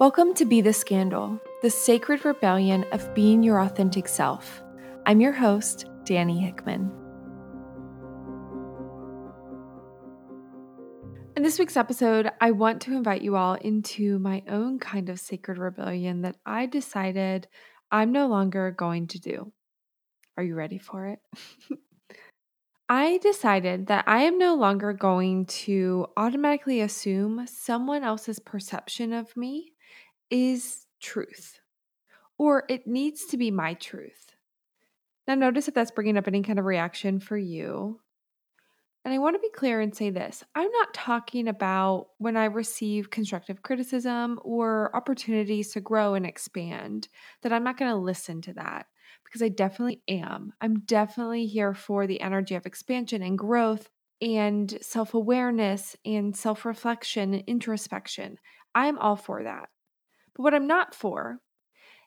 Welcome to Be the Scandal, the sacred rebellion of being your authentic self. I'm your host, Dani Hickman. In this week's episode, I want to invite you all into my own kind of sacred rebellion that I decided I'm no longer going to do. Are you ready for it? I decided that I am no longer going to automatically assume someone else's perception of me is truth, or it needs to be my truth. Now, notice if that's bringing up any kind of reaction for you. And I want to be clear and say this I'm not talking about when I receive constructive criticism or opportunities to grow and expand, that I'm not going to listen to that because I definitely am. I'm definitely here for the energy of expansion and growth and self awareness and self reflection and introspection. I'm all for that. But what I'm not for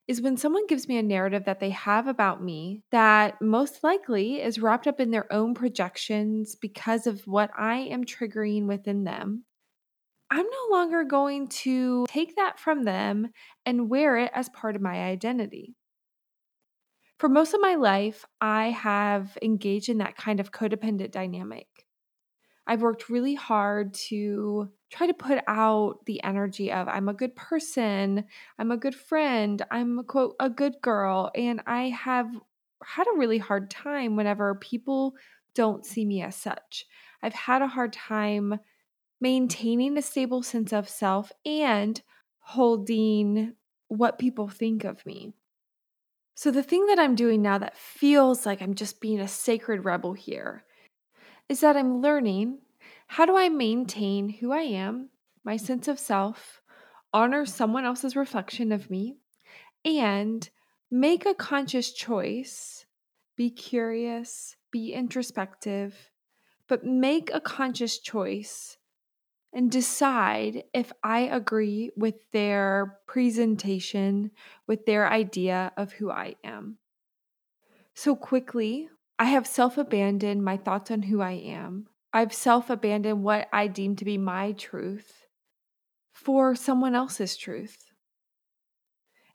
is when someone gives me a narrative that they have about me that most likely is wrapped up in their own projections because of what I am triggering within them. I'm no longer going to take that from them and wear it as part of my identity. For most of my life, I have engaged in that kind of codependent dynamic. I've worked really hard to try to put out the energy of I'm a good person, I'm a good friend, I'm a quote a good girl, and I have had a really hard time whenever people don't see me as such. I've had a hard time maintaining a stable sense of self and holding what people think of me. So, the thing that I'm doing now that feels like I'm just being a sacred rebel here is that I'm learning how do I maintain who I am, my sense of self, honor someone else's reflection of me, and make a conscious choice, be curious, be introspective, but make a conscious choice and decide if I agree with their presentation, with their idea of who I am. So quickly, I have self abandoned my thoughts on who I am. I've self abandoned what I deem to be my truth for someone else's truth.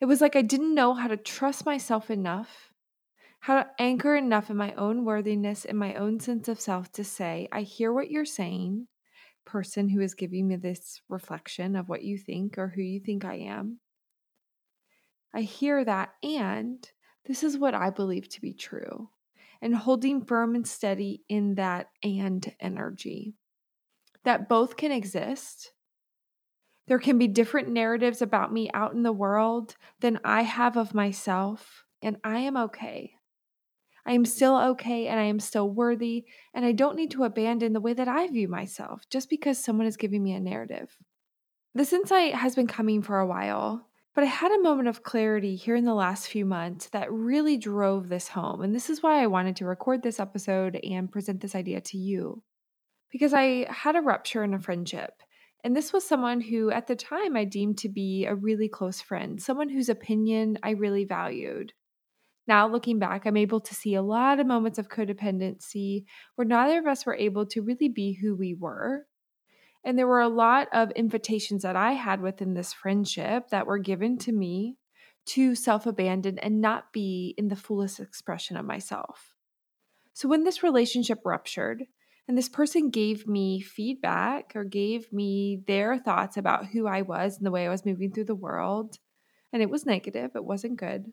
It was like I didn't know how to trust myself enough, how to anchor enough in my own worthiness and my own sense of self to say, I hear what you're saying, person who is giving me this reflection of what you think or who you think I am. I hear that, and this is what I believe to be true and holding firm and steady in that and energy. That both can exist. There can be different narratives about me out in the world than I have of myself, and I am okay. I am still okay and I am still worthy, and I don't need to abandon the way that I view myself just because someone is giving me a narrative. This insight has been coming for a while, but I had a moment of clarity here in the last few months that really drove this home. And this is why I wanted to record this episode and present this idea to you. Because I had a rupture in a friendship. And this was someone who, at the time, I deemed to be a really close friend, someone whose opinion I really valued. Now, looking back, I'm able to see a lot of moments of codependency where neither of us were able to really be who we were and there were a lot of invitations that I had within this friendship that were given to me to self abandon and not be in the fullest expression of myself. So when this relationship ruptured, and this person gave me feedback or gave me their thoughts about who I was and the way I was moving through the world, and it was negative, it wasn't good.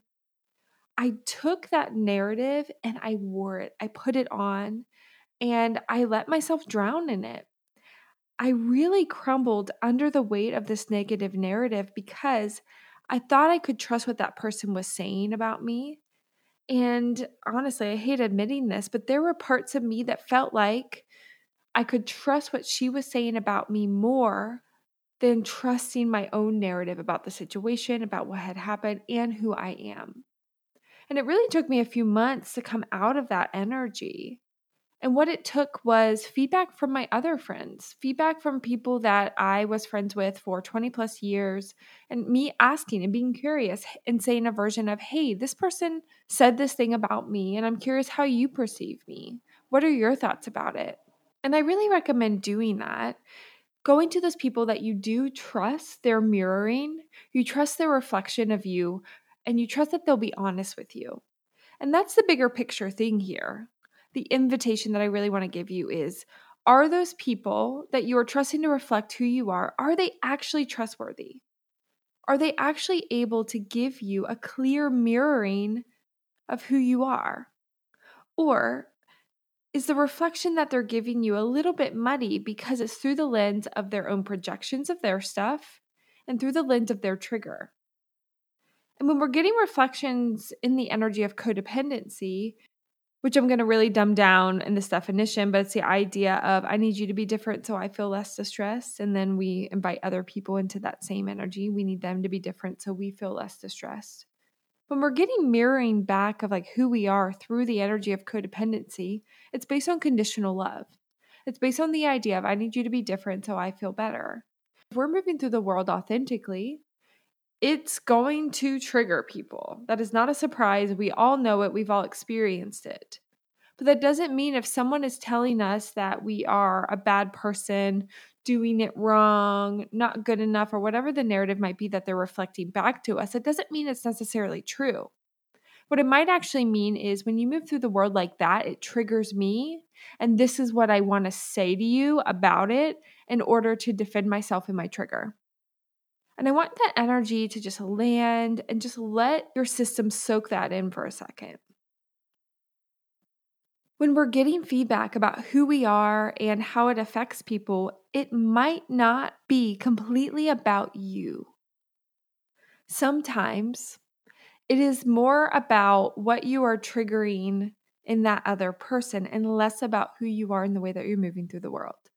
I took that narrative and I wore it, I put it on, and I let myself drown in it. I really crumbled under the weight of this negative narrative because I thought I could trust what that person was saying about me. And honestly, I hate admitting this, but there were parts of me that felt like I could trust what she was saying about me more than trusting my own narrative about the situation, about what had happened, and who I am. And it really took me a few months to come out of that energy. And what it took was feedback from my other friends, feedback from people that I was friends with for 20 plus years, and me asking and being curious and saying a version of, hey, this person said this thing about me, and I'm curious how you perceive me. What are your thoughts about it? And I really recommend doing that. going to those people that you do trust their mirroring, you trust their reflection of you, and you trust that they'll be honest with you. And that's the bigger picture thing here. The invitation that I really want to give you is are those people that you are trusting to reflect who you are, are they actually trustworthy? Are they actually able to give you a clear mirroring of who you are? Or is the reflection that they're giving you a little bit muddy because it's through the lens of their own projections of their stuff and through the lens of their trigger? And when we're getting reflections in the energy of codependency, which I'm going to really dumb down in this definition, but it's the idea of I need you to be different so I feel less distressed. And then we invite other people into that same energy. We need them to be different so we feel less distressed. When we're getting mirroring back of like who we are through the energy of codependency, it's based on conditional love. It's based on the idea of I need you to be different so I feel better. If we're moving through the world authentically, it's going to trigger people. That is not a surprise. We all know it, we've all experienced it. But that doesn't mean if someone is telling us that we are a bad person, doing it wrong, not good enough, or whatever the narrative might be that they're reflecting back to us, it doesn't mean it's necessarily true. What it might actually mean is when you move through the world like that, it triggers me. And this is what I want to say to you about it in order to defend myself in my trigger. And I want that energy to just land and just let your system soak that in for a second. When we're getting feedback about who we are and how it affects people, it might not be completely about you. Sometimes it is more about what you are triggering in that other person and less about who you are in the way that you're moving through the world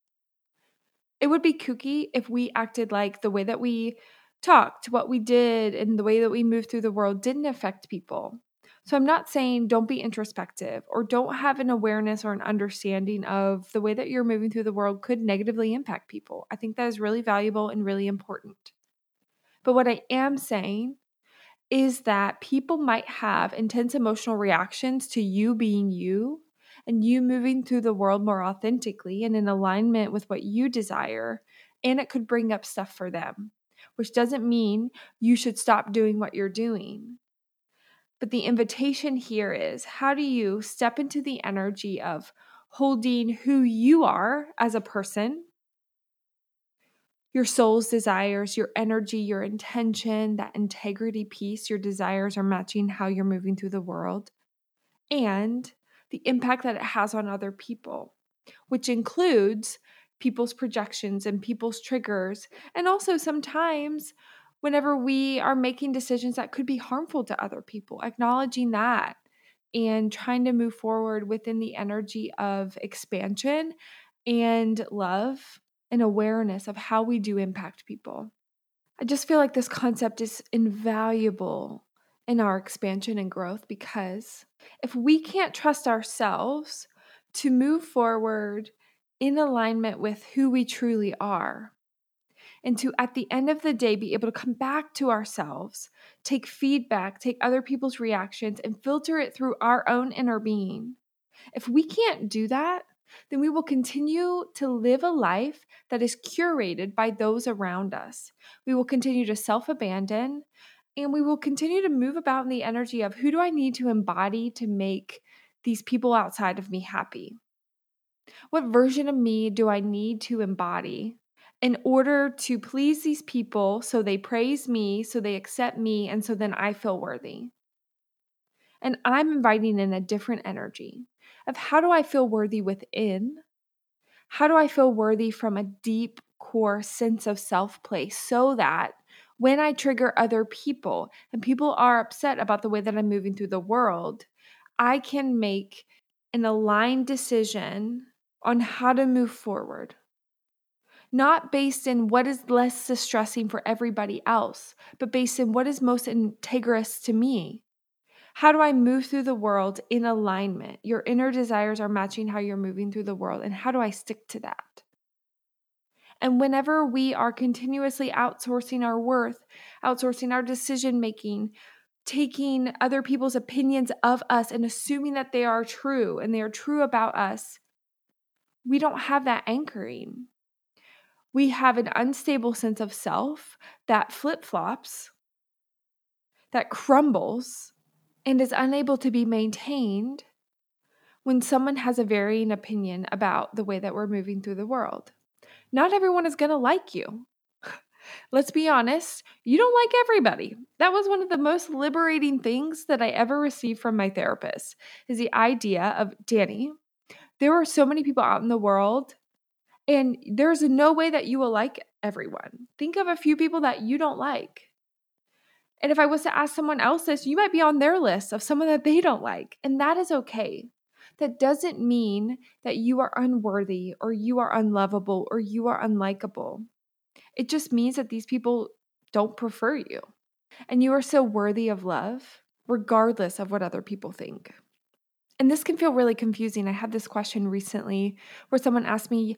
it would be kooky if we acted like the way that we talked, what we did, and the way that we moved through the world didn't affect people. So I'm not saying don't be introspective or don't have an awareness or an understanding of the way that you're moving through the world could negatively impact people. I think that is really valuable and really important. But what I am saying is that people might have intense emotional reactions to you being you and you moving through the world more authentically and in alignment with what you desire. And it could bring up stuff for them, which doesn't mean you should stop doing what you're doing. But the invitation here is how do you step into the energy of holding who you are as a person, your soul's desires, your energy, your intention, that integrity piece, your desires are matching how you're moving through the world, and the impact that it has on other people, which includes people's projections and people's triggers. And also sometimes, whenever we are making decisions that could be harmful to other people, acknowledging that and trying to move forward within the energy of expansion and love and awareness of how we do impact people. I just feel like this concept is invaluable in our expansion and growth because if we can't trust ourselves to move forward in alignment with who we truly are, and to at the end of the day be able to come back to ourselves, take feedback, take other people's reactions, and filter it through our own inner being. If we can't do that, then we will continue to live a life that is curated by those around us. We will continue to self abandon and we will continue to move about in the energy of who do I need to embody to make these people outside of me happy? What version of me do I need to embody in order to please these people so they praise me, so they accept me, and so then I feel worthy? And I'm inviting in a different energy of how do I feel worthy within? How do I feel worthy from a deep core sense of self place so that when I trigger other people and people are upset about the way that I'm moving through the world, I can make an aligned decision on how to move forward. Not based in what is less distressing for everybody else, but based in what is most integrous to me. How do I move through the world in alignment? Your inner desires are matching how you're moving through the world, and how do I stick to that? And whenever we are continuously outsourcing our worth, outsourcing our decision making, taking other people's opinions of us and assuming that they are true and they are true about us, we don't have that anchoring. we have an unstable sense of self that flip flops, that crumbles, and is unable to be maintained when someone has a varying opinion about the way that we're moving through the world. Not everyone is going to like you. Let's be honest, you don't like everybody. That was one of the most liberating things that I ever received from my therapist is the idea of Dani, there are so many people out in the world and there's no way that you will like everyone. Think of a few people that you don't like. And if I was to ask someone else this, you might be on their list of someone that they don't like. And that is okay. That doesn't mean that you are unworthy or you are unlovable or you are unlikable. It just means that these people don't prefer you. And you are so worthy of love, regardless of what other people think. And this can feel really confusing. I had this question recently where someone asked me,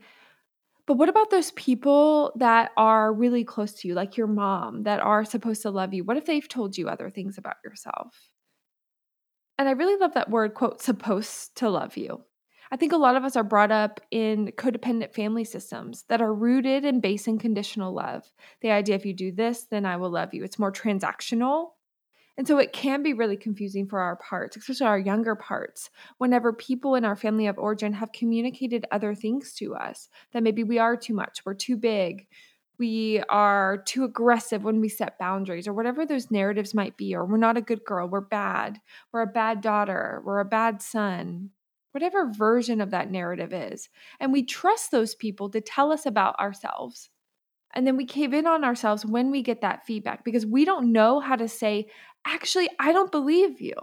but what about those people that are really close to you, like your mom, that are supposed to love you? What if they've told you other things about yourself? And I really love that word, quote, supposed to love you. I think a lot of us are brought up in codependent family systems that are rooted in base in conditional love. The idea if you do this, then I will love you. It's more transactional and so it can be really confusing for our parts, especially our younger parts, whenever people in our family of origin have communicated other things to us that maybe we are too much, we're too big, we are too aggressive when we set boundaries, or whatever those narratives might be, or we're not a good girl, we're bad, we're a bad daughter, we're a bad son, whatever version of that narrative is. And we trust those people to tell us about ourselves and then we cave in on ourselves when we get that feedback because we don't know how to say, actually, I don't believe you.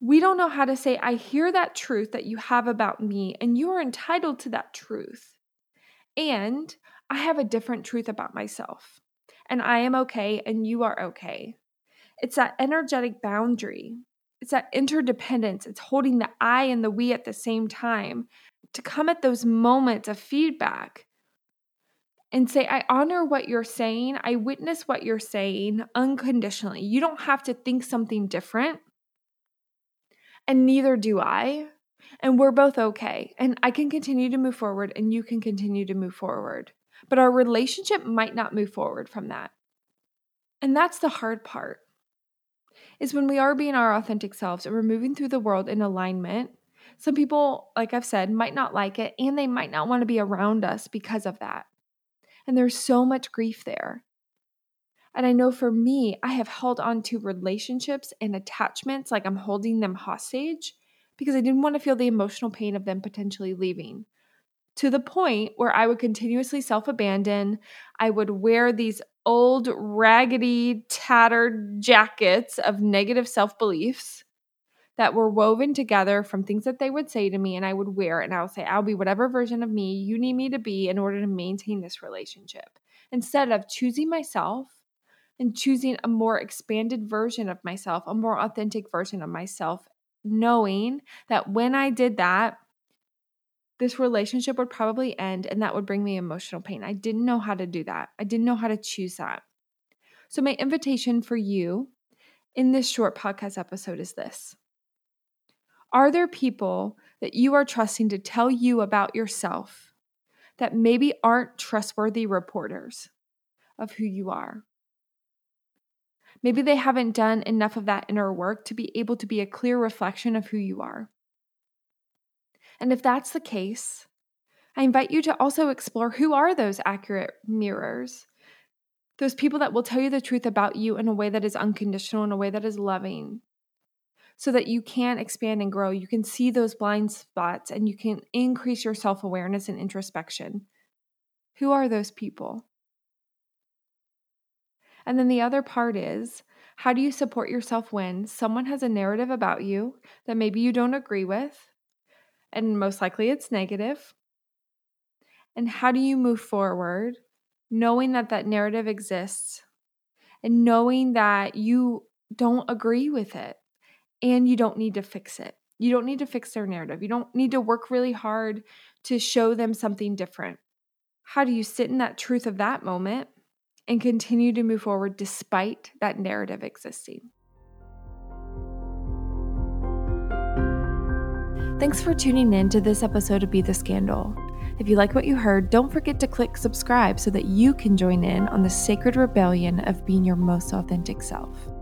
We don't know how to say, I hear that truth that you have about me, and you are entitled to that truth. And I have a different truth about myself, and I am okay, and you are okay. It's that energetic boundary, it's that interdependence, it's holding the I and the we at the same time to come at those moments of feedback and say, I honor what you're saying. I witness what you're saying unconditionally. You don't have to think something different. And neither do I. And we're both okay. And I can continue to move forward, and you can continue to move forward. But our relationship might not move forward from that. And that's the hard part. Is when we are being our authentic selves and we're moving through the world in alignment. Some people, like I've said, might not like it and they might not want to be around us because of that. And there's so much grief there. And I know for me, I have held on to relationships and attachments like I'm holding them hostage because I didn't want to feel the emotional pain of them potentially leaving. To the point where I would continuously self abandon. I would wear these old, raggedy, tattered jackets of negative self beliefs that were woven together from things that they would say to me and I would wear and I would say I'll be whatever version of me you need me to be in order to maintain this relationship instead of choosing myself and choosing a more expanded version of myself, a more authentic version of myself, knowing that when I did that this relationship would probably end and that would bring me emotional pain. I didn't know how to do that. I didn't know how to choose that. So, my invitation for you in this short podcast episode is this are there people that you are trusting to tell you about yourself that maybe aren't trustworthy reporters of who you are? Maybe they haven't done enough of that inner work to be able to be a clear reflection of who you are. And if that's the case, I invite you to also explore who are those accurate mirrors, those people that will tell you the truth about you in a way that is unconditional, in a way that is loving, so that you can expand and grow. You can see those blind spots and you can increase your self awareness and introspection. Who are those people? And then the other part is how do you support yourself when someone has a narrative about you that maybe you don't agree with? And most likely it's negative. And how do you move forward knowing that that narrative exists and knowing that you don't agree with it? and you don't need to fix it. You don't need to fix their narrative. You don't need to work really hard to show them something different. How do you sit in that truth of that moment and continue to move forward despite that narrative existing? Thanks for tuning in to this episode of Be the Scandal. If you like what you heard, don't forget to click subscribe so that you can join in on the sacred rebellion of being your most authentic self.